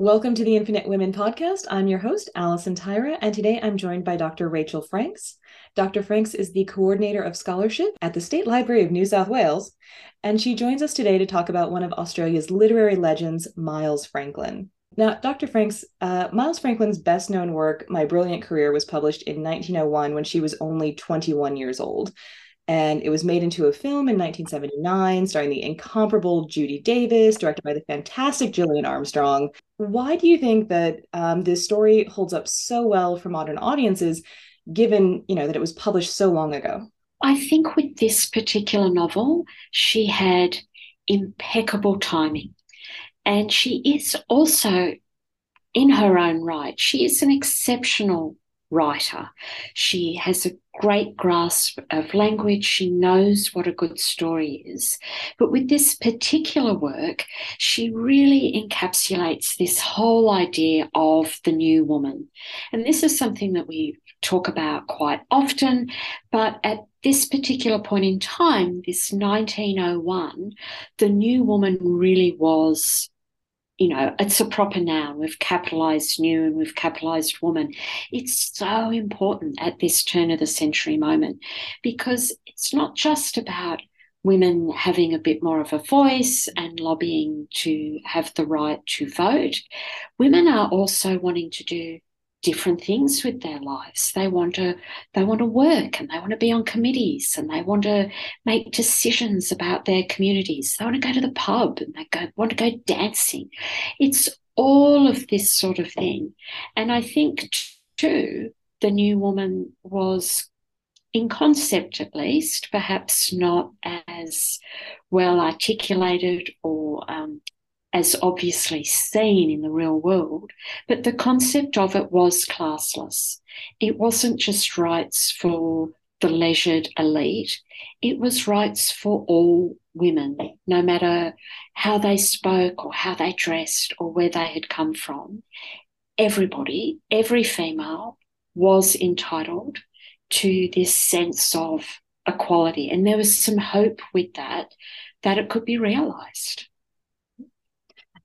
Welcome to the Infinite Women podcast. I'm your host, Allison Tyra, and today I'm joined by Dr. Rachel Franks. Dr. Franks is the coordinator of scholarship at the State Library of New South Wales, and she joins us today to talk about one of Australia's literary legends, Miles Franklin. Now, Dr. Franks, uh, Miles Franklin's best known work, My Brilliant Career, was published in 1901 when she was only 21 years old and it was made into a film in 1979 starring the incomparable judy davis directed by the fantastic gillian armstrong. Why do you think that um, this story holds up so well for modern audiences given you know that it was published so long ago? I think with this particular novel she had impeccable timing. And she is also in her own right she is an exceptional writer. She has a great grasp of language. She knows what a good story is. But with this particular work, she really encapsulates this whole idea of the new woman. And this is something that we talk about quite often. But at this particular point in time, this 1901, the new woman really was you know, it's a proper noun. We've capitalized new and we've capitalized woman. It's so important at this turn of the century moment because it's not just about women having a bit more of a voice and lobbying to have the right to vote. Women are also wanting to do different things with their lives. They want to they want to work and they want to be on committees and they want to make decisions about their communities. They want to go to the pub and they go, want to go dancing. It's all of this sort of thing. And I think too, the new woman was in concept at least, perhaps not as well articulated or um, as obviously seen in the real world, but the concept of it was classless. It wasn't just rights for the leisured elite, it was rights for all women, no matter how they spoke or how they dressed or where they had come from. Everybody, every female, was entitled to this sense of equality. And there was some hope with that, that it could be realized.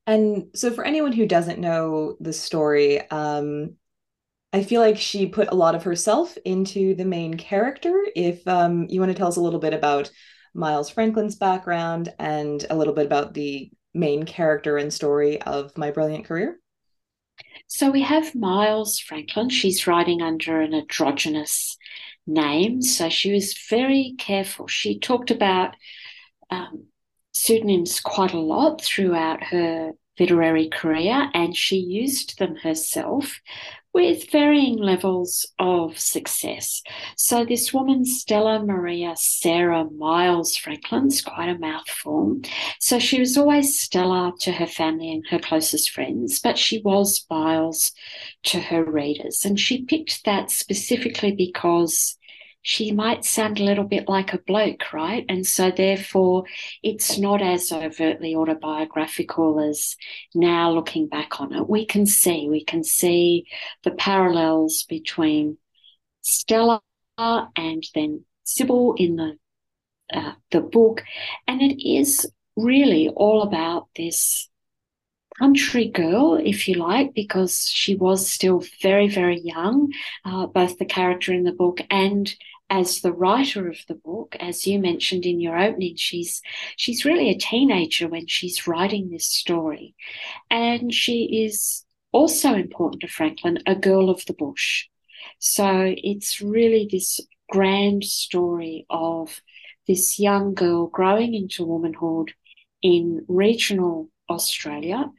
And so, for anyone who doesn't know the story, um, I feel like she put a lot of herself into the main character. If um, you want to tell us a little bit about Miles Franklin's background and a little bit about the main character and story of My Brilliant Career. So we have Miles Franklin. She's writing under an androgynous name. So she was very careful. She talked about um, pseudonyms quite a lot throughout her literary career, and she used them herself with varying levels of success. So, this woman, Stella Maria Sarah Miles Franklin's quite a mouthful. So, she was always Stella to her family and her closest friends, but she was Miles to her readers. And she picked that specifically because she might sound a little bit like a bloke, right? And so, therefore, it's not as overtly autobiographical as now looking back on it. We can see, we can see the parallels between Stella and then Sybylla in the uh, the book, and it is really all about this country girl, if you like, because she was still very, very young, uh, both the character in the book and as the writer of the book, as you mentioned in your opening, she's she's really a teenager when she's writing this story. And she is also important to Franklin, a girl of the bush. So it's really this grand story of this young girl growing into womanhood in regional Australia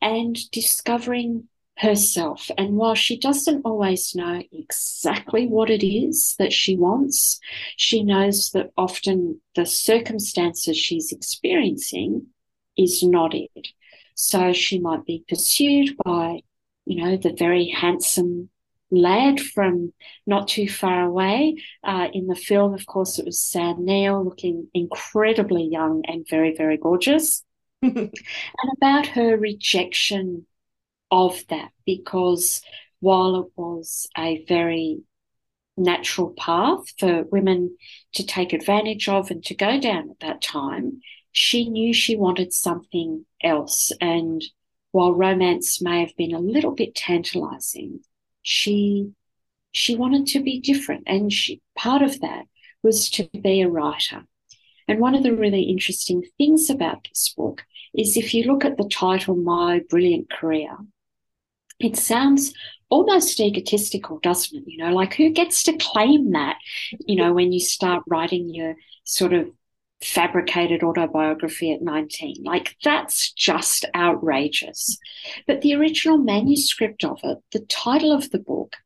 and discovering herself. And while she doesn't always know exactly what it is that she wants, she knows that often the circumstances she's experiencing is not it. So she might be pursued by, you know, the very handsome lad from not too far away. Uh, in the film, of course, it was Sam Neill looking incredibly young and very, very gorgeous. and about her rejection of that because while it was a very natural path for women to take advantage of and to go down at that time, she knew she wanted something else. And while romance may have been a little bit tantalizing, she she wanted to be different, and she part of that was to be a writer. And one of the really interesting things about this book is if you look at the title, My Brilliant Career, it sounds almost egotistical, doesn't it? You know, like who gets to claim that, you know, when you start writing your sort of fabricated autobiography at 19. Like, that's just outrageous. But the original manuscript of it, the title of the book,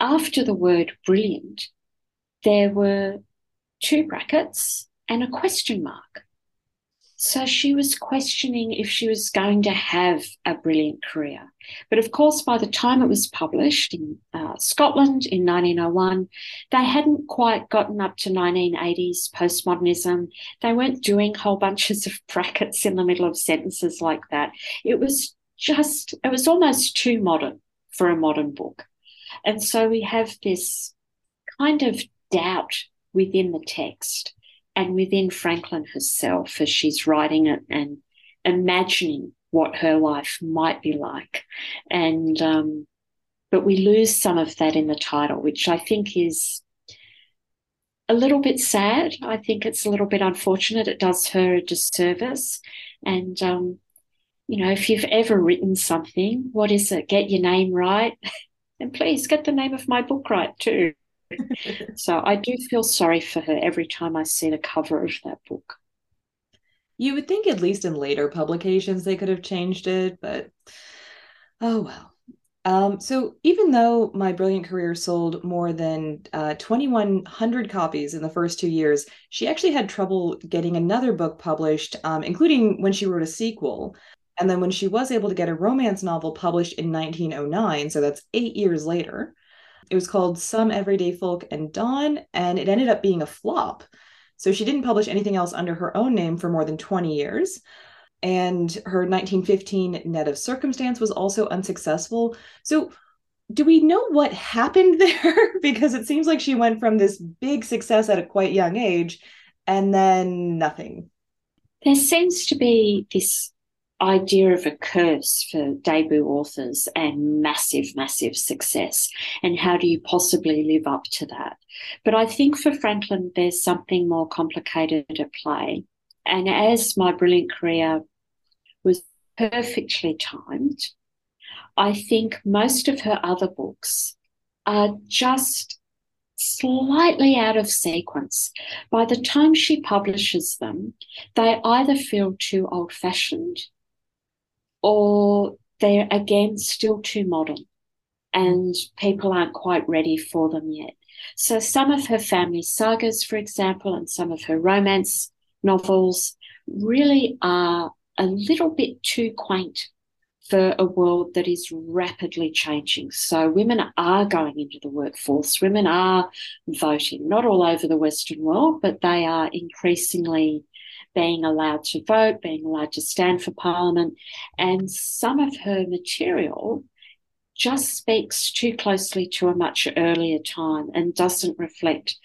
after the word brilliant, there were two brackets and a question mark. So she was questioning if she was going to have a brilliant career. But of course, by the time it was published in uh, Scotland in 1901, they hadn't quite gotten up to 1980s postmodernism. They weren't doing whole bunches of brackets in the middle of sentences like that. It was just, it was almost too modern for a modern book. And so we have this kind of doubt within the text and within Franklin herself as she's writing it and imagining what her life might be like. And, um, but we lose some of that in the title, which I think is a little bit sad. I think it's a little bit unfortunate. It does her a disservice. And, um, you know, if you've ever written something, what is it? Get your name right. and please get the name of my book right too so I do feel sorry for her every time I see the cover of that book. You would think, at least in later publications, they could have changed it, but oh well. Um, so even though My Brilliant Career sold more than uh, 2,100 copies in the first two years, she actually had trouble getting another book published, um, including when she wrote a sequel. And then when she was able to get a romance novel published in 1909, so that's eight years later, it was called Some Everyday Folk and Dawn, and it ended up being a flop. So she didn't publish anything else under her own name for more than 20 years. And her 1915 Net of Circumstance was also unsuccessful. So, do we know what happened there? because it seems like she went from this big success at a quite young age and then nothing. There seems to be this idea of a curse for debut authors and massive, massive success. And how do you possibly live up to that? But I think for Franklin, there's something more complicated at play. And as my brilliant career was perfectly timed, I think most of her other books are just slightly out of sequence. By the time she publishes them, they either feel too old fashioned or they're again still too modern and people aren't quite ready for them yet. So, some of her family sagas, for example, and some of her romance novels really are a little bit too quaint for a world that is rapidly changing. So, women are going into the workforce, women are voting, not all over the Western world, but they are increasingly being allowed to vote, being allowed to stand for parliament. And some of her material just speaks too closely to a much earlier time and doesn't reflect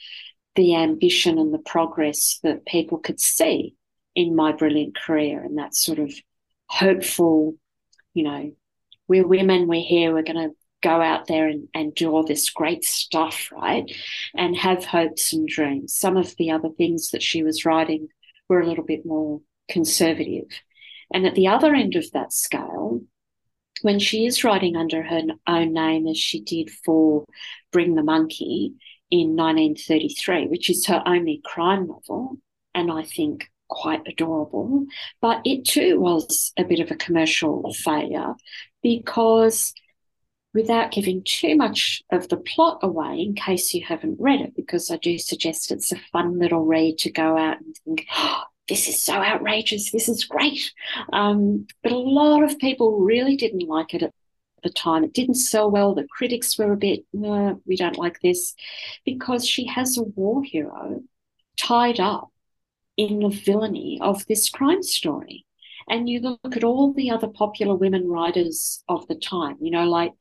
the ambition and the progress that people could see in my brilliant career and that sort of hopeful, you know, we're women, we're here, we're going to go out there and, and do all this great stuff, right? And have hopes and dreams. Some of the other things that she was writing were a little bit more conservative. And at the other end of that scale, when she is writing under her own name, as she did for Bring the Monkey in 1933, which is her only crime novel, and I think quite adorable, but it too was a bit of a commercial failure because without giving too much of the plot away in case you haven't read it, because I do suggest it's a fun little read to go out and think, oh, this is so outrageous, this is great. Um, but a lot of people really didn't like it at the time. It didn't sell well. The critics were a bit, we don't like this, because she has a war hero tied up in the villainy of this crime story. And you look at all the other popular women writers of the time, you know, like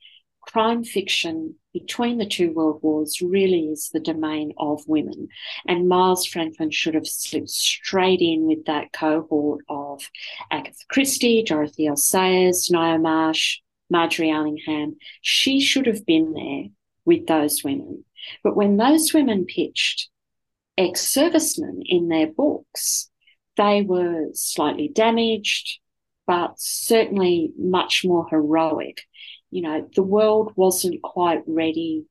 crime fiction between the two world wars really is the domain of women. And Miles Franklin should have slipped straight in with that cohort of Agatha Christie, Dorothy L. Sayers, Ngaio Marsh, Margery Allingham. She should have been there with those women. But when those women pitched ex servicemen in their books, they were slightly damaged, but certainly much more heroic you know, the world wasn't quite ready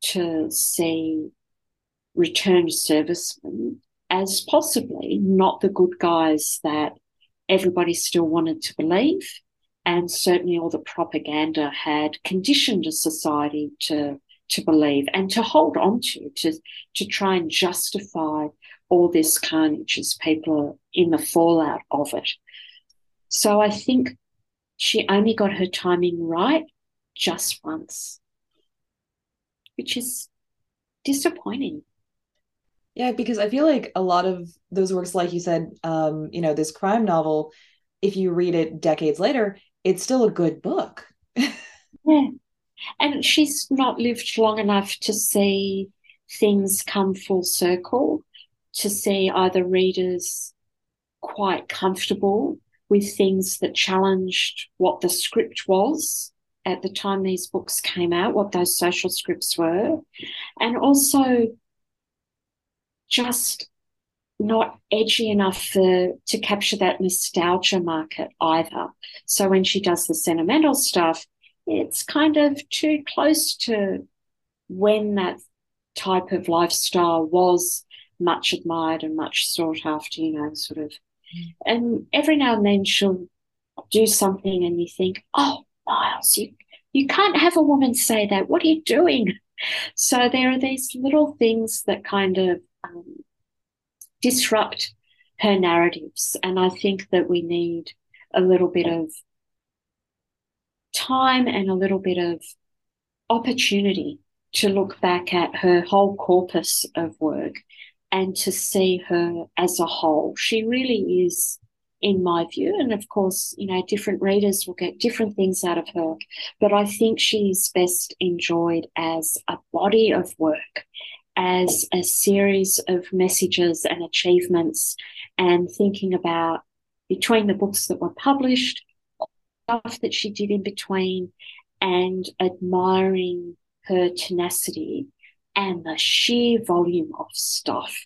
to see returned servicemen as possibly not the good guys that everybody still wanted to believe. And certainly all the propaganda had conditioned a society to to believe and to hold on to, to, to try and justify all this carnage as people are in the fallout of it. So I think she only got her timing right just once, which is disappointing. Yeah, because I feel like a lot of those works, like you said, um, you know, this crime novel, if you read it decades later, it's still a good book. yeah. And she's not lived long enough to see things come full circle, to see either readers quite comfortable with things that challenged what the script was at the time these books came out, what those social scripts were, and also just not edgy enough for, to capture that nostalgia market either. So when she does the sentimental stuff, it's kind of too close to when that type of lifestyle was much admired and much sought after, you know, sort of. Mm. And every now and then she'll do something and you think, oh, Miles, you you can't have a woman say that. What are you doing? So there are these little things that kind of um, disrupt her narratives, and I think that we need a little bit of time and a little bit of opportunity to look back at her whole corpus of work and to see her as a whole. She really is in my view. And of course, you know, different readers will get different things out of her. But I think she's best enjoyed as a body of work, as a series of messages and achievements, and thinking about between the books that were published, stuff that she did in between, and admiring her tenacity and the sheer volume of stuff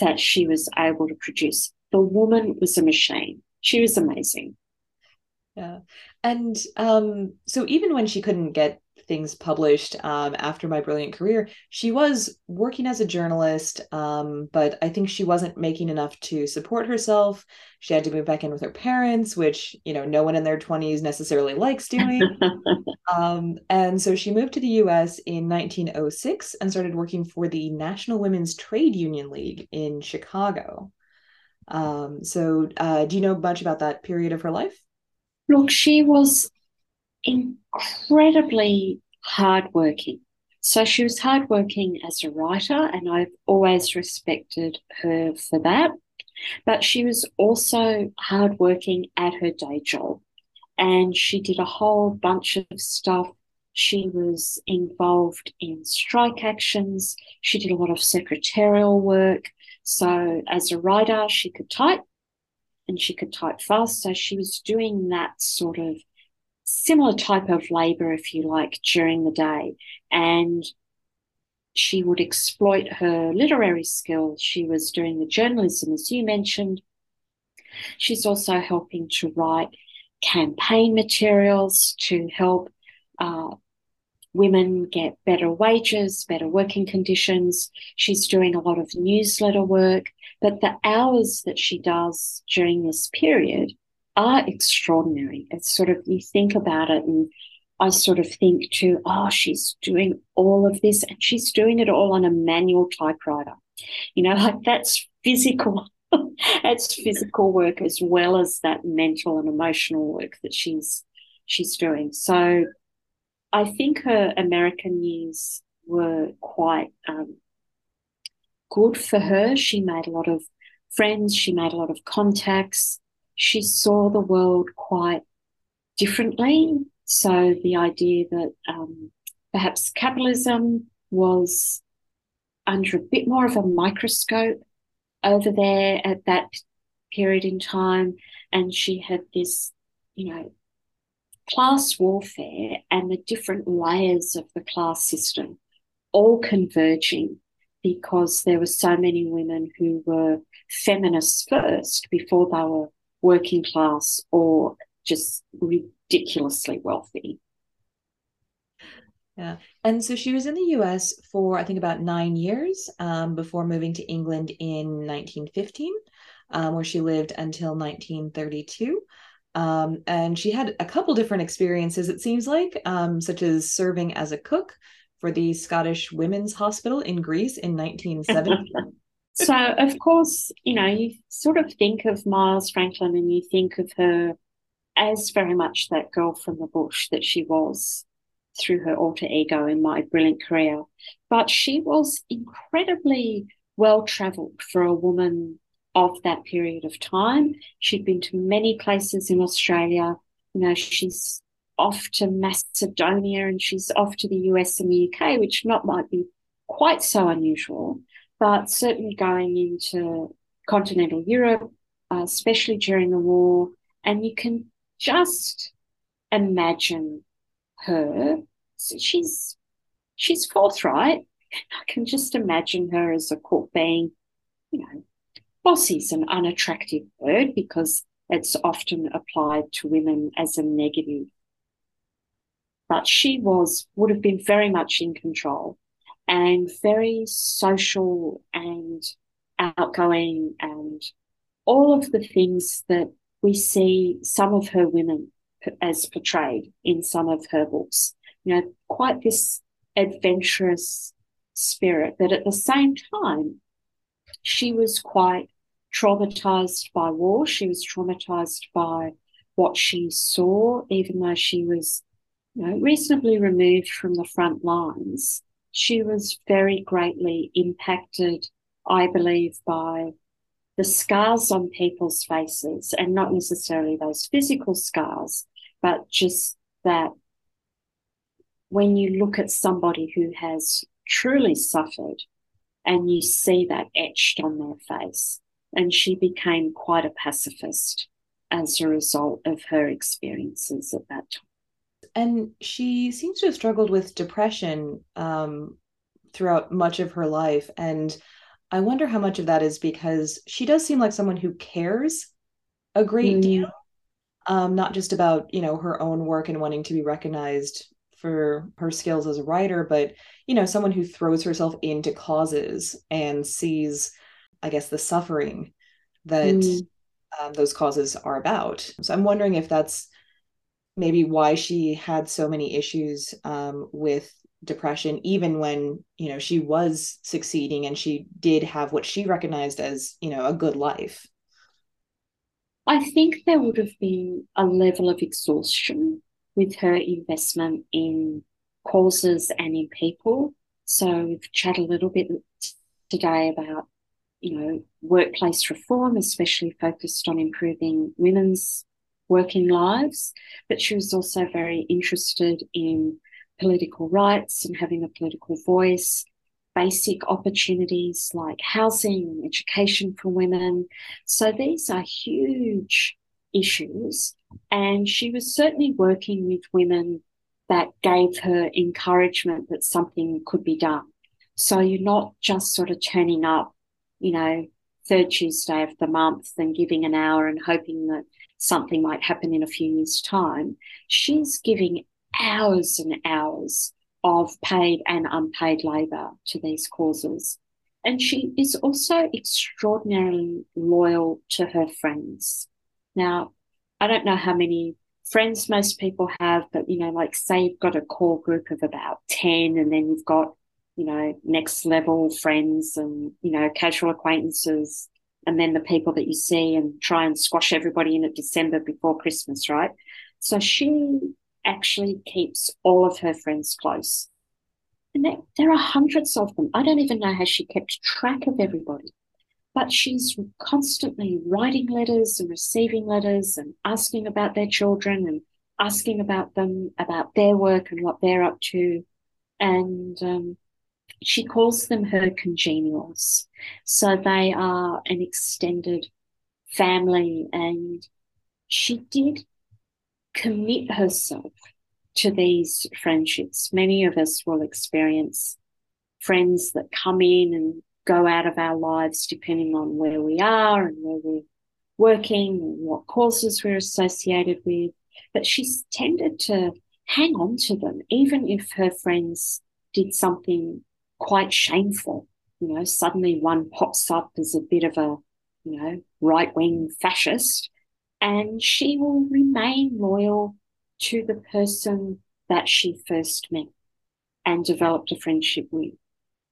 that she was able to produce the woman was a machine. She was amazing. Yeah. And um, so even when she couldn't get things published um, after my brilliant career, she was working as a journalist, um, but I think she wasn't making enough to support herself. She had to move back in with her parents, which, you know, no one in their 20s necessarily likes doing. um, and so she moved to the US in 1906 and started working for the National Women's Trade Union League in Chicago. Um, so, uh, do you know much about that period of her life? Look, she was incredibly hardworking. So she was hardworking as a writer, and I've always respected her for that. But she was also hardworking at her day job, and she did a whole bunch of stuff. She was involved in strike actions. She did a lot of secretarial work. So as a writer, she could type and she could type fast. So she was doing that sort of similar type of labor, if you like, during the day. And she would exploit her literary skills. She was doing the journalism, as you mentioned. She's also helping to write campaign materials to help uh, women get better wages, better working conditions. She's doing a lot of newsletter work, but the hours that she does during this period are extraordinary. It's sort of, you think about it and I sort of think too, oh, she's doing all of this and she's doing it all on a manual typewriter. You know, like that's physical. that's physical work as well as that mental and emotional work that she's she's doing. So I think her American years were quite um, good for her. She made a lot of friends, she made a lot of contacts, she saw the world quite differently So the idea that um, perhaps capitalism was under a bit more of a microscope over there at that period in time. And she had this, you know, class warfare and the different layers of the class system all converging because there were so many women who were feminists first before they were working class or just ridiculously wealthy. Yeah. And so she was in the US for, I think, about nine years um, before moving to England in 1915, um, where she lived until 1932. Um, and she had a couple different experiences, it seems like, um, such as serving as a cook for the Scottish Women's Hospital in Greece in 1970. so, of course, you know, you sort of think of Miles Franklin and you think of her as very much that girl from the bush that she was through her alter ego in my brilliant career. But she was incredibly well traveled for a woman of that period of time. She'd been to many places in Australia. You know, she's off to Macedonia and she's off to the US and the UK, which not might be quite so unusual, but certainly going into continental Europe, uh, especially during the war. And you can just imagine her. So she's she's forthright. I can just imagine her as a cook being, you know, bossy is an unattractive word because it's often applied to women as a negative. But she was would have been very much in control and very social and outgoing and all of the things that we see some of her women as portrayed in some of her books. You know, quite this adventurous spirit, but at the same time, she was quite traumatized by war. She was traumatized by what she saw, even though she was, you know, reasonably removed from the front lines. She was very greatly impacted, I believe, by the scars on people's faces and not necessarily those physical scars, but just that when you look at somebody who has truly suffered and you see that etched on their face, and she became quite a pacifist as a result of her experiences at that time. And she seems to have struggled with depression um, throughout much of her life. And I wonder how much of that is because she does seem like someone who cares a great mm. deal um, not just about you know her own work and wanting to be recognized for her skills as a writer, but you know someone who throws herself into causes and sees, I guess, the suffering that mm. um, those causes are about. So I'm wondering if that's maybe why she had so many issues um, with depression even when you know she was succeeding and she did have what she recognized as you know a good life I think there would have been a level of exhaustion with her investment in causes and in people. So we've chatted a little bit today about, you know, workplace reform, especially focused on improving women's working lives. But she was also very interested in political rights and having a political voice basic opportunities like housing and education for women. So these are huge issues. And she was certainly working with women that gave her encouragement that something could be done. So you're not just sort of turning up, you know, third Tuesday of the month and giving an hour and hoping that something might happen in a few years' time. She's giving hours and hours of paid and unpaid labour to these causes. And she is also extraordinarily loyal to her friends. Now, I don't know how many friends most people have, but you know, like say you've got a core group of about 10, and then you've got, you know, next level friends and, you know, casual acquaintances, and then the people that you see and try and squash everybody in at December before Christmas, right? So she actually keeps all of her friends close. And there, there are hundreds of them. I don't even know how she kept track of everybody. But she's constantly writing letters and receiving letters and asking about their children and asking about them, about their work and what they're up to. And um, she calls them her congenials. So they are an extended family. And she did commit herself to these friendships. Many of us will experience friends that come in and go out of our lives depending on where we are and where we're working and what courses we're associated with. But she's tended to hang on to them, even if her friends did something quite shameful. You know, suddenly one pops up as a bit of a, you know, right wing fascist, and she will remain loyal to the person that she first met and developed a friendship with.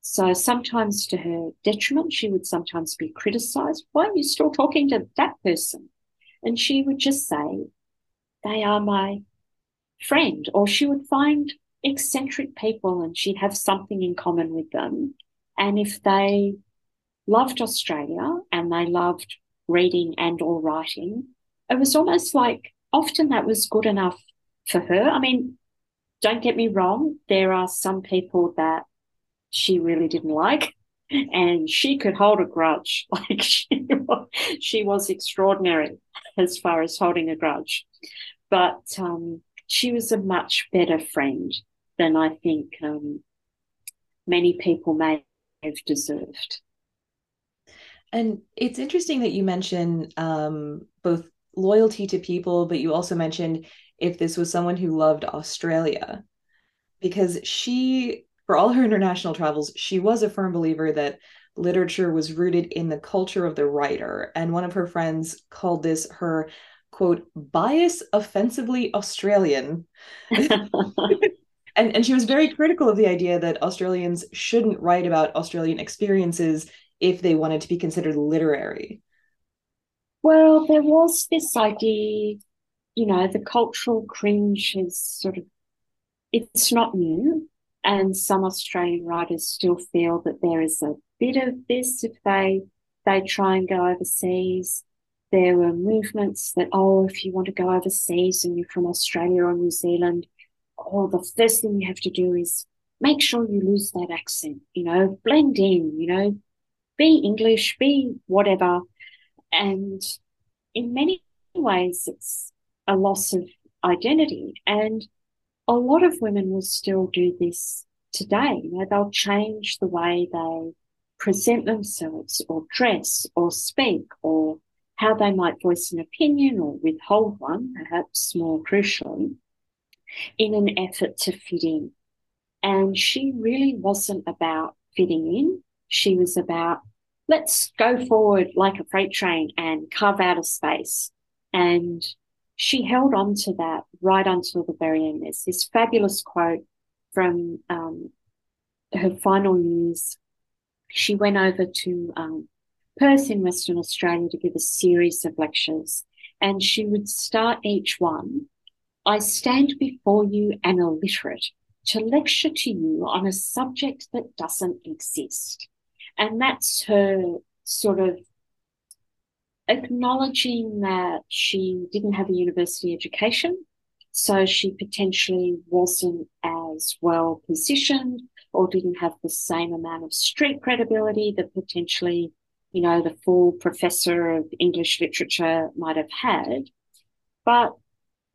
So sometimes to her detriment, she would sometimes be criticized. Why are you still talking to that person? And she would just say, they are my friend. Or she would find eccentric people and she'd have something in common with them. And if they loved Australia and they loved reading and or writing, it was almost like often that was good enough for her. I mean, don't get me wrong, there are some people that she really didn't like. And she could hold a grudge. Like she, she was extraordinary as far as holding a grudge. But um, she was a much better friend than I think um, many people may have deserved. And it's interesting that you mention um, both loyalty to people, but you also mentioned if this was someone who loved Australia, because she for all her international travels, she was a firm believer that literature was rooted in the culture of the writer. And one of her friends called this her quote bias offensively Australian. and and she was very critical of the idea that Australians shouldn't write about Australian experiences if they wanted to be considered literary. Well, there was this idea, you know, the cultural cringe is sort of it's not new. And some Australian writers still feel that there is a bit of this if they they try and go overseas. There were movements that, oh, if you want to go overseas and you're from Australia or New Zealand, oh, the first thing you have to do is make sure you lose that accent, you know, blend in, you know, be English, be whatever. And in many ways, it's a loss of identity. And a lot of women will still do this today. You know, they'll change the way they present themselves or dress or speak or how they might voice an opinion or withhold one, perhaps more crucially, in an effort to fit in. And she really wasn't about fitting in. She was about, let's go forward like a freight train and carve out a space. And she held on to that right until the very end. There's this fabulous quote from um, her final years. She went over to um, Perth in Western Australia to give a series of lectures, and she would start each one I stand before you an illiterate to lecture to you on a subject that doesn't exist. And that's her sort of acknowledging that she didn't have a university education, so she potentially wasn't as well positioned or didn't have the same amount of street credibility that potentially, you know, the full professor of English literature might have had. But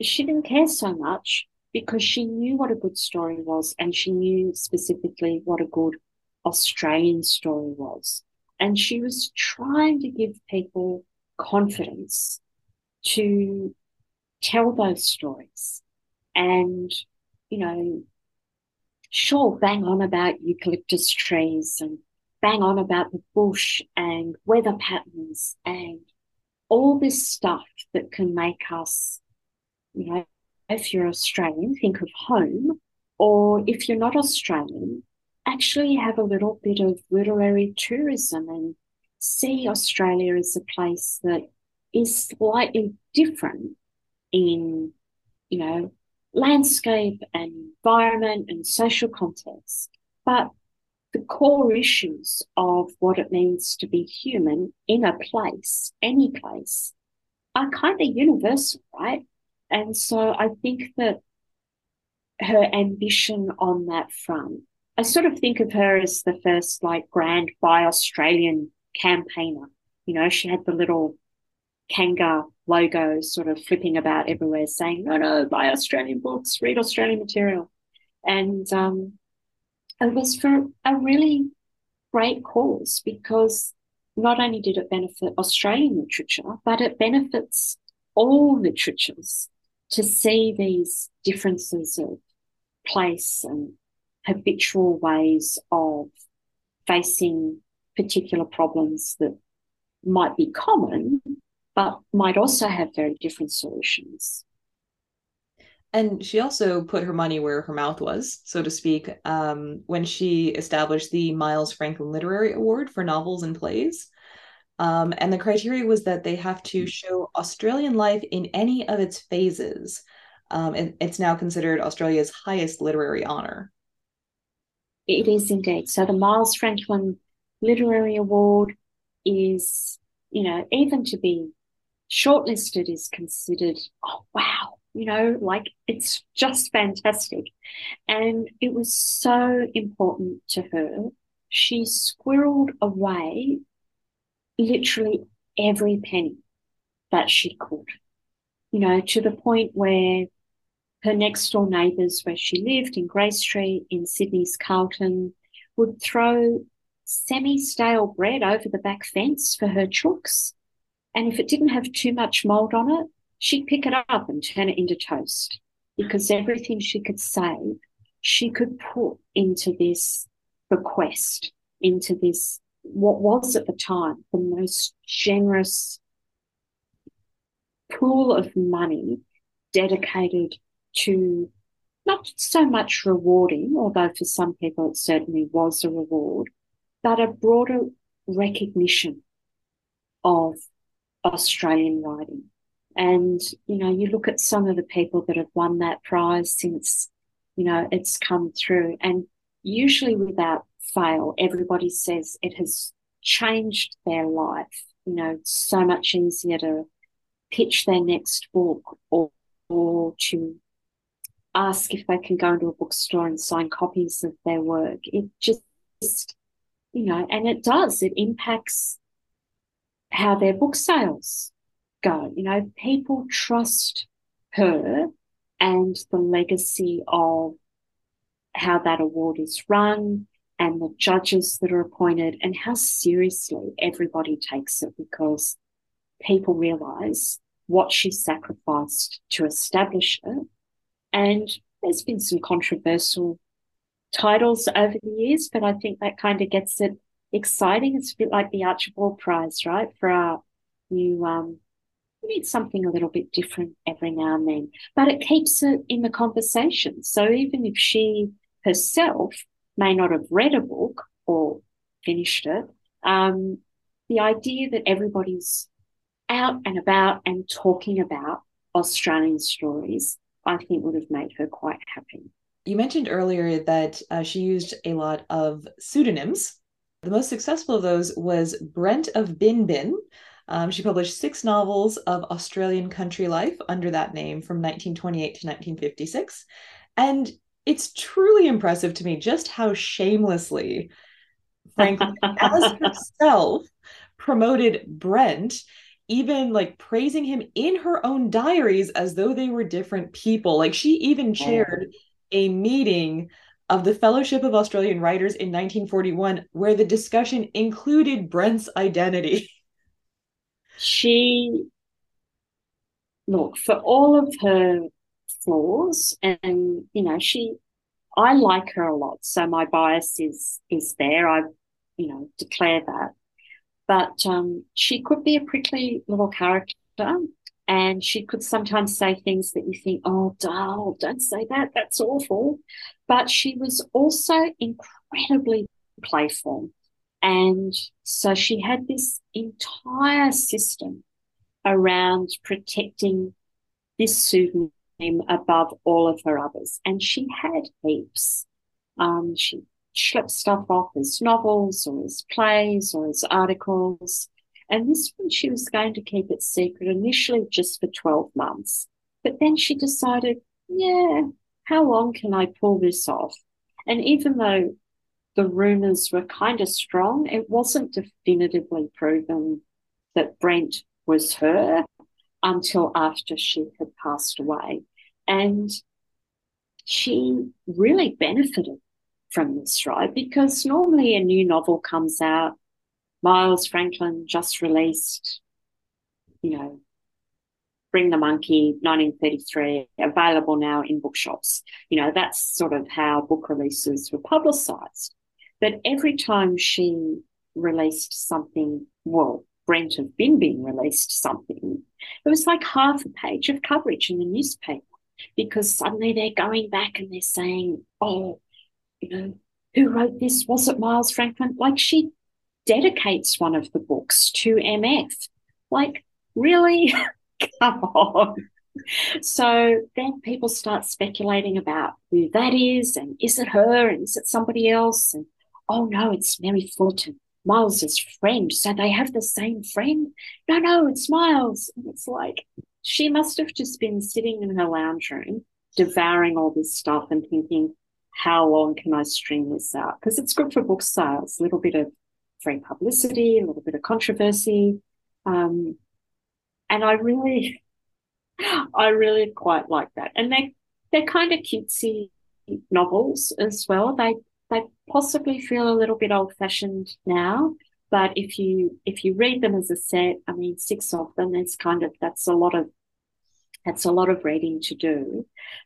she didn't care so much because she knew what a good story was and she knew specifically what a good Australian story was. And she was trying to give people confidence to tell those stories and, you know, sure, bang on about eucalyptus trees and bang on about the bush and weather patterns and all this stuff that can make us, you know, if you're Australian, think of home, or if you're not Australian, actually have a little bit of literary tourism and see Australia as a place that is slightly different in, you know, landscape and environment and social context. But the core issues of what it means to be human in a place, any place, are kind of universal, right? And so I think that her ambition on that front, I sort of think of her as the first like grand buy Australian campaigner. You know, she had the little Kanga logo sort of flipping about everywhere saying, no, no, buy Australian books, read Australian material. And um, it was for a really great cause because not only did it benefit Australian literature, but it benefits all literatures to see these differences of place and habitual ways of facing particular problems that might be common, but might also have very different solutions. And she also put her money where her mouth was, so to speak, um, when she established the Miles Franklin Literary Award for novels and plays. Um, and the criteria was that they have to show Australian life in any of its phases. Um, and it's now considered Australia's highest literary honor. It is indeed. So the Miles Franklin Literary Award is, you know, even to be shortlisted is considered, oh, wow, you know, like it's just fantastic. And it was so important to her. She squirreled away literally every penny that she could, you know, to the point where her next door neighbours, where she lived in Grey Street in Sydney's Carlton, would throw semi stale bread over the back fence for her chooks. And if it didn't have too much mold on it, she'd pick it up and turn it into toast because everything she could save, she could put into this bequest, into this, what was at the time the most generous pool of money dedicated to not so much rewarding, although for some people it certainly was a reward, but a broader recognition of Australian writing. And, you know, you look at some of the people that have won that prize since, you know, it's come through. And usually without fail, everybody says it has changed their life. You know, it's so much easier to pitch their next book or, or to ask if they can go into a bookstore and sign copies of their work. It just, you know, and it does, it impacts how their book sales go. You know, people trust her and the legacy of how that award is run and the judges that are appointed and how seriously everybody takes it because people realize what she sacrificed to establish it. And there's been some controversial titles over the years, but I think that kind of gets it exciting. It's a bit like the Archibald Prize, right? For our new um, we need something a little bit different every now and then, but it keeps it in the conversation. So even if she herself may not have read a book or finished it, um, the idea that everybody's out and about and talking about Australian stories, I think would have made her quite happy. You mentioned earlier that uh, she used a lot of pseudonyms. The most successful of those was Brent of Bin Bin, um, she published six novels of Australian country life under that name from 1928 to 1956. And it's truly impressive to me just how shamelessly Franklin, as herself, promoted Brent, even like praising him in her own diaries as though they were different people. Like she even oh. chaired a meeting of the Fellowship of Australian Writers in 1941 where the discussion included Brent's identity. she look for all of her flaws and you know she i like her a lot so my bias is is there. I you know declare that. But um, she could be a prickly little character and she could sometimes say things that you think oh darl don't say that that's awful. But she was also incredibly playful and so she had this entire system around protecting this pseudonym above all of her others. And she had heaps. Um, she slipped stuff off as novels or as plays or as articles. And this one, she was going to keep it secret initially just for 12 months. But then she decided, yeah, how long can I pull this off? And even though the rumors were kind of strong, it wasn't definitively proven that Brent was her until after she had passed away. And she really benefited from this, right? Because normally a new novel comes out, Miles Franklin just released, you know, Bring the Monkey, 1933, available now in bookshops. You know, that's sort of how book releases were publicized. But every time she released something, well, Brent of Bin released something, it was like half a page of coverage in the newspaper because suddenly they're going back and they're saying, oh, you know, who wrote this? Was it Miles Franklin? Like she dedicates one of the books to MF. Like, really? Come on. So then people start speculating about who that is and is it her and is it somebody else? And oh no, it's Mary Fullerton, Miles's friend. So they have the same friend. No, no, it's Miles. And it's like she must have just been sitting in her lounge room, devouring all this stuff and thinking, how long can I string this out? Because it's good for book sales, a little bit of free publicity, a little bit of controversy. Um, and I really, I really quite like that. And they they're kind of cutesy novels as well. They they possibly feel a little bit old fashioned now, but if you if you read them as a set, I mean, six of them, it's kind of that's a lot of that's a lot of reading to do.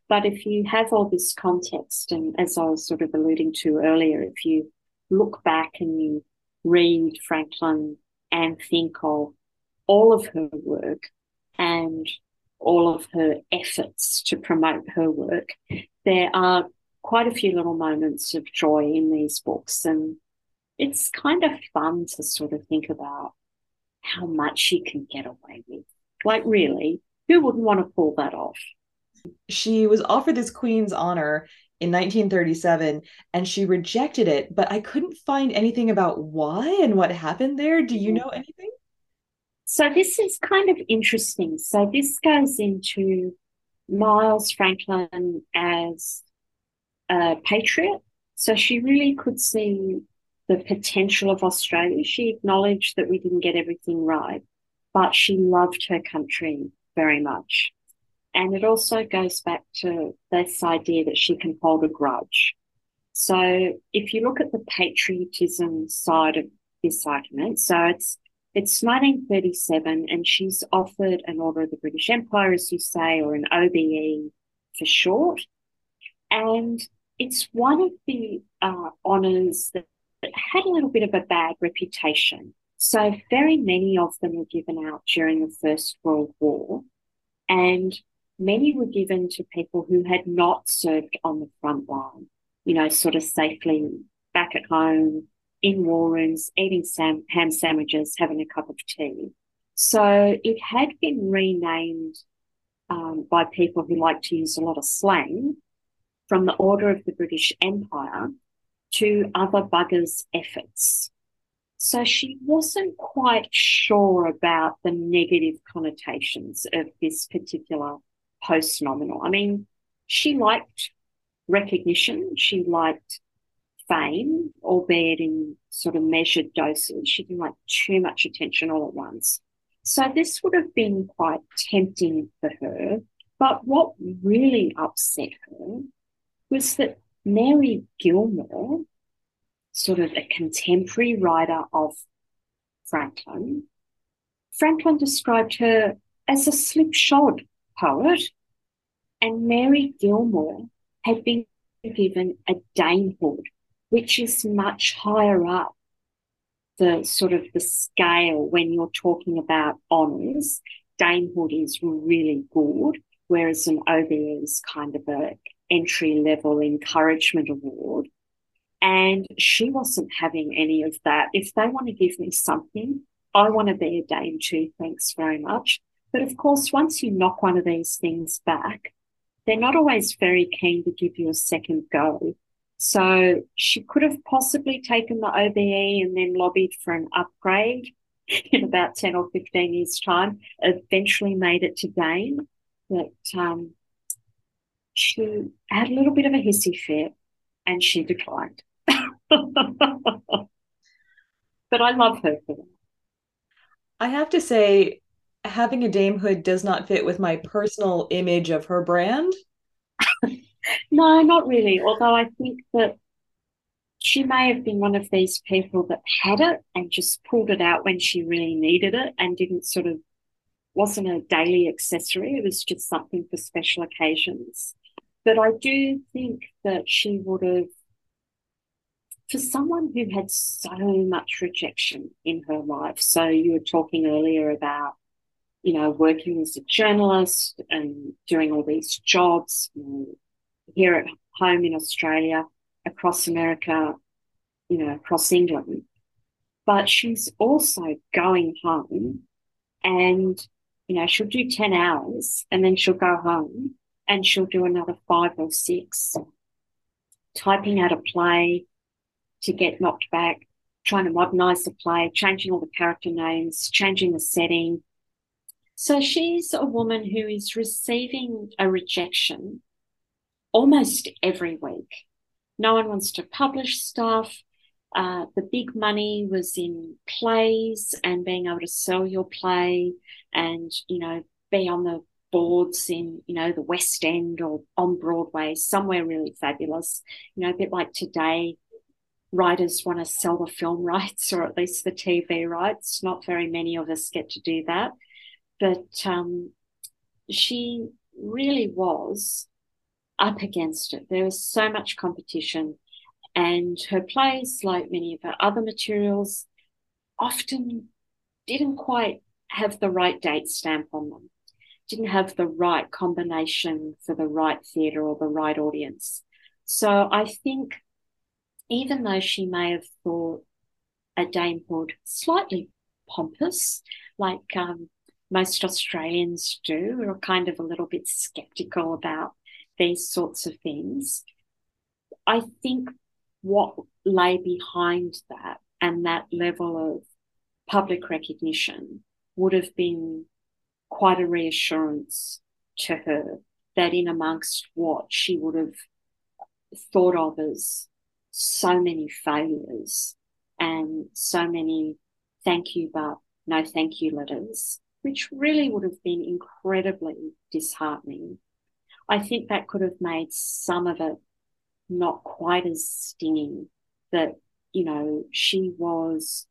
But if you have all this context, and as I was sort of alluding to earlier, if you look back and you read Franklin and think of all of her work and all of her efforts to promote her work, there are quite a few little moments of joy in these books. And it's kind of fun to sort of think about how much she can get away with. Like, really, who wouldn't want to pull that off? She was offered this Queen's honor in 1937 and she rejected it, but I couldn't find anything about why and what happened there. Do you mm-hmm. know anything? So, this is kind of interesting. So, this goes into Miles Franklin as a patriot. So, she really could see the potential of Australia. She acknowledged that we didn't get everything right, but she loved her country very much. And it also goes back to this idea that she can hold a grudge. So if you look at the patriotism side of this argument, so it's it's 1937 and she's offered an Order of the British Empire, as you say, or an OBE for short. And it's one of the uh, honours that, had a little bit of a bad reputation. So very many of them were given out during the First World War, and many were given to people who had not served on the front line, you know, sort of safely back at home in war rooms, eating sam- ham sandwiches, having a cup of tea. So it had been renamed um, by people who like to use a lot of slang from the Order of the British Empire to other buggers' efforts. So she wasn't quite sure about the negative connotations of this particular post nominal. I mean, she liked recognition, she liked fame, albeit in sort of measured doses. She didn't like too much attention all at once. So this would have been quite tempting for her. But what really upset her was that Mary Gilmore, sort of a contemporary writer of Franklin, Franklin described her as a slipshod poet, and Mary Gilmore had been given a damehood, which is much higher up the sort of the scale when you're talking about honours. Damehood is really good, whereas an OBE is kind of a entry level encouragement award. And she wasn't having any of that. If they want to give me something, I want to be a dame too. Thanks very much. But of course, once you knock one of these things back, they're not always very keen to give you a second go. So she could have possibly taken the OBE and then lobbied for an upgrade in about 10 or 15 years' time, eventually made it to Dame. But um, she had a little bit of a hissy fit and she declined. but I love her for that. I have to say, having a damehood does not fit with my personal image of her brand. no, not really. Although I think that she may have been one of these people that had it and just pulled it out when she really needed it and didn't sort of wasn't a daily accessory. It was just something for special occasions. But I do think that she would have, for someone who had so much rejection in her life. So you were talking earlier about, you know, working as a journalist and doing all these jobs here at home in Australia across America, you know, across England. But she's also going home and, you know, she'll do 10 hours and then she'll go home and she'll do another five or six, typing out a play to get knocked back, trying to modernize the play, changing all the character names, changing the setting. So she's a woman who is receiving a rejection almost every week. No one wants to publish stuff. Uh, the big money was in plays and being able to sell your play and, you know, be on the boards in, you know, the West End or on Broadway, somewhere really fabulous. You know, a bit like today, writers want to sell the film rights or at least the TV rights. Not very many of us get to do that. But um, she really was up against it. There was so much competition, and her plays, like many of her other materials, often didn't quite have the right date stamp on them, didn't have the right combination for the right theatre or the right audience. So I think even though she may have thought a damehood slightly pompous, like um, most Australians do, are kind of a little bit skeptical about these sorts of things. I think what lay behind that and that level of public recognition would have been quite a reassurance to her that in amongst what she would have thought of as so many failures and so many thank you but no thank you letters, which really would have been incredibly disheartening. I think that could have made some of it not quite as stinging that, you know, she was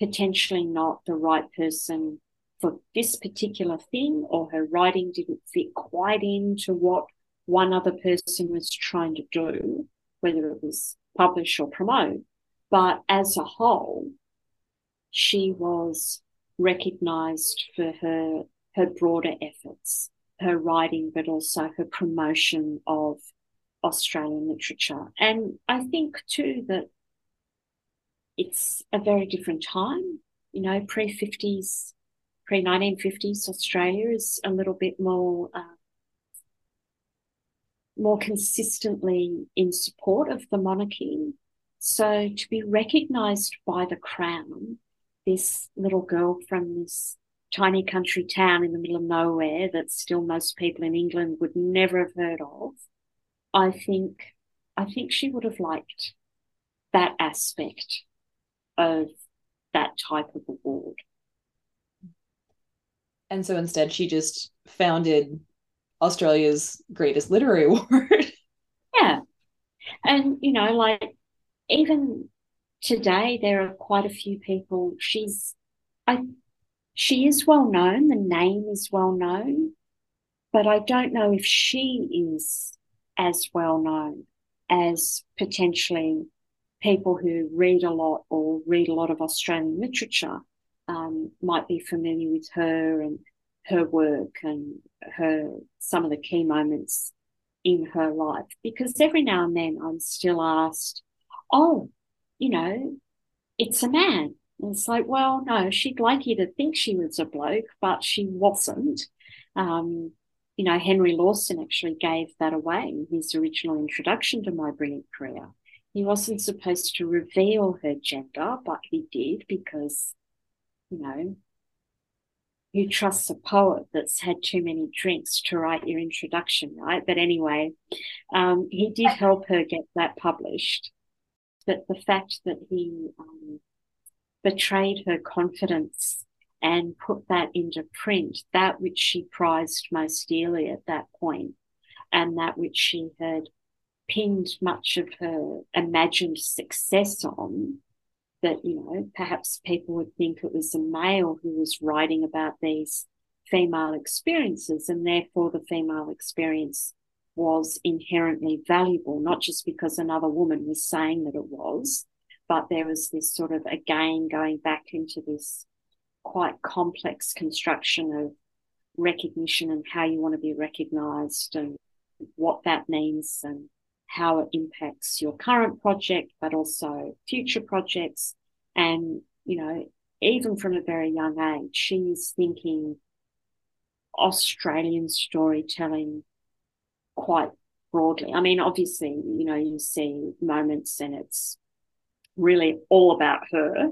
potentially not the right person for this particular thing, or her writing didn't fit quite into what one other person was trying to do, whether it was publish or promote. But as a whole, she was recognized for her her broader efforts her writing, but also her promotion of Australian literature. And I think too that it's a very different time. You know, pre 50s, pre 1950s Australia is a little bit more. Uh, more consistently in support of the monarchy. So to be recognised by the crown, this little girl from this tiny country town in the middle of nowhere that still most people in England would never have heard of, I think I think she would have liked that aspect of that type of award. And so instead she just founded Australia's greatest literary award. yeah. And you know, like even today there are quite a few people she's I she is well known, the name is well known, but I don't know if she is as well known as potentially people who read a lot or read a lot of Australian literature um, might be familiar with her and her work and her some of the key moments in her life. Because every now and then I'm still asked, "Oh, you know, it's a man. And it's like, well, no, she'd like you to think she was a bloke, but she wasn't. Um, you know, Henry Lawson actually gave that away in his original introduction to My Brilliant Career. He wasn't supposed to reveal her gender, but he did because, you know, who trusts a poet that's had too many drinks to write your introduction, right? But anyway, um, he did help her get that published. But the fact that he um, betrayed her confidence and put that into print, that which she prized most dearly at that point, and that which she had pinned much of her imagined success on, that, you know, perhaps people would think it was a male who was writing about these female experiences, and therefore the female experience was inherently valuable, not just because another woman was saying that it was, but there was this sort of again going back into this quite complex construction of recognition and how you want to be recognized and what that means and how it impacts your current project, but also future projects. And, you know, even from a very young age, she's thinking Australian storytelling quite broadly. I mean, obviously, you know, you see moments and it's really all about her,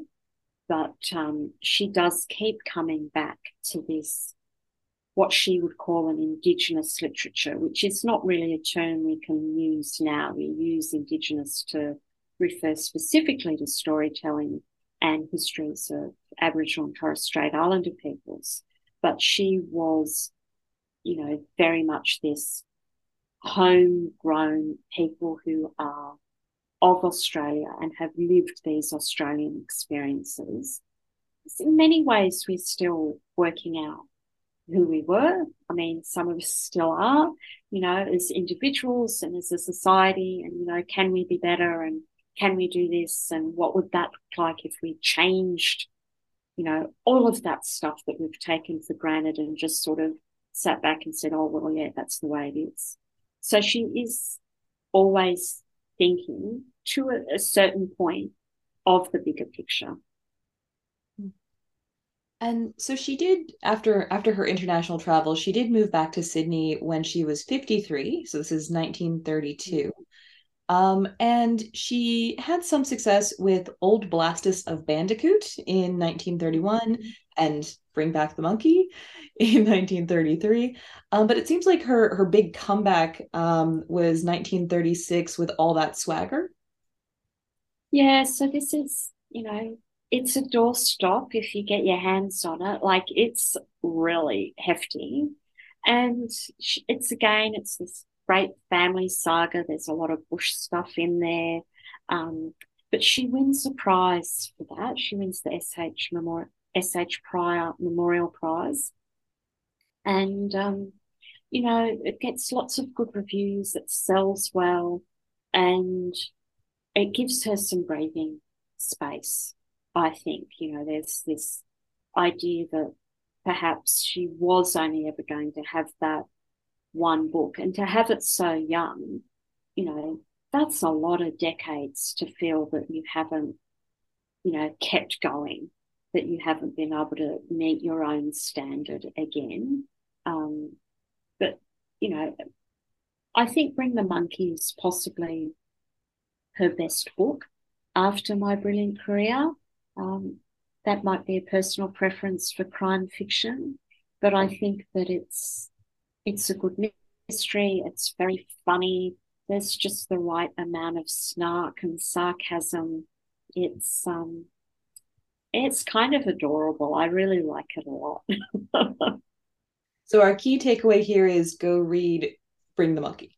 but um, she does keep coming back to this what she would call an Indigenous literature, which is not really a term we can use now. We use Indigenous to refer specifically to storytelling and histories of Aboriginal and Torres Strait Islander peoples. But she was, you know, very much this homegrown people who are of Australia and have lived these Australian experiences. In many ways, we're still working out who we were. I mean, some of us still are, you know, as individuals and as a society, and, you know, can we be better and can we do this? And what would that look like if we changed, you know, all of that stuff that we've taken for granted and just sort of sat back and said, oh, well, yeah, that's the way it is. So she is always thinking to a, a certain point of the bigger picture. And so she did after after her international travel, she did move back to Sydney when she was 53. So this is 1932. Um, and she had some success with Old Blastus of Bandicoot in 1931 and Bring Back the Monkey in 1933. Um, but it seems like her her big comeback um, was 1936 with All That Swagger. Yeah, so this is, you know, it's a doorstop if you get your hands on it. Like it's really hefty. And it's again, it's this great family saga. There's a lot of bush stuff in there. Um, but she wins a prize for that. She wins the SH Memorial SH Prior Memorial Prize. And um, you know, it gets lots of good reviews, it sells well, and it gives her some breathing space. I think, you know, there's this idea that perhaps she was only ever going to have that one book and to have it so young, you know, that's a lot of decades to feel that you haven't, you know, kept going, that you haven't been able to meet your own standard again. Um, but, you know, I think Bring the Monkeys possibly her best book after My Brilliant Career. Um, that might be a personal preference for crime fiction, but I think that it's it's a good mystery. It's very funny. There's just the right amount of snark and sarcasm. It's um, it's kind of adorable. I really like it a lot. so our key takeaway here is go read Bring the Monkey.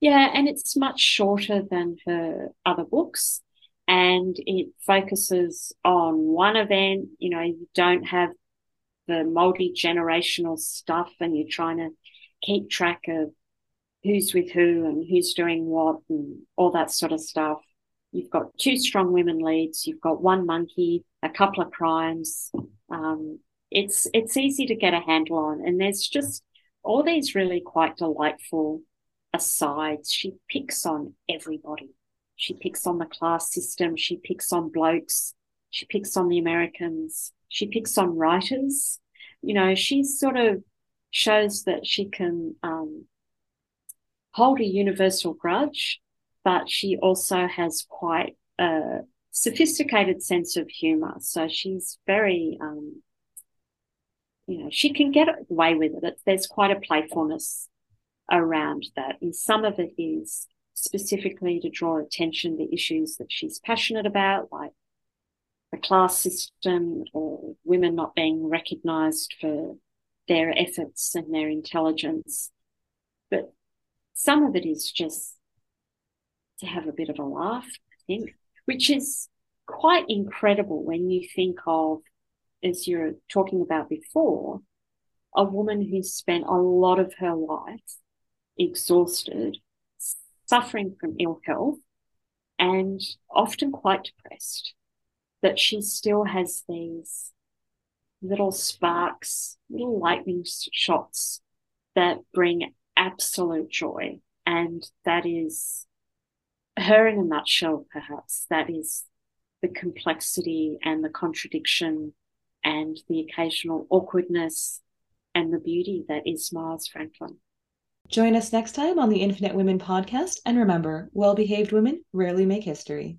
Yeah, and it's much shorter than her other books and it focuses on one event. You know, you don't have the multi generational stuff and you're trying to keep track of who's with who and who's doing what and all that sort of stuff. You've got two strong women leads. You've got one monkey, a couple of crimes. Um, it's it's easy to get a handle on, and there's just all these really quite delightful asides. She picks on everybody. She picks on the class system. She picks on blokes. She picks on the Americans. She picks on writers. You know, she sort of shows that she can um, hold a universal grudge, but she also has quite a sophisticated sense of humor. So she's very, um, you know, she can get away with it. There's quite a playfulness around that. And some of it is specifically to draw attention to issues that she's passionate about, like the class system or women not being recognized for their efforts and their intelligence. But some of it is just to have a bit of a laugh, I think, which is quite incredible when you think of, as you're talking about before, a woman who's spent a lot of her life exhausted, suffering from ill health, and often quite depressed, that she still has these little sparks, little lightning shots that bring absolute joy. And that is her in a nutshell, perhaps. That is the complexity and the contradiction and the occasional awkwardness and the beauty that is Miles Franklin. Join us next time on the Infinite Women podcast. And remember, well behaved women rarely make history.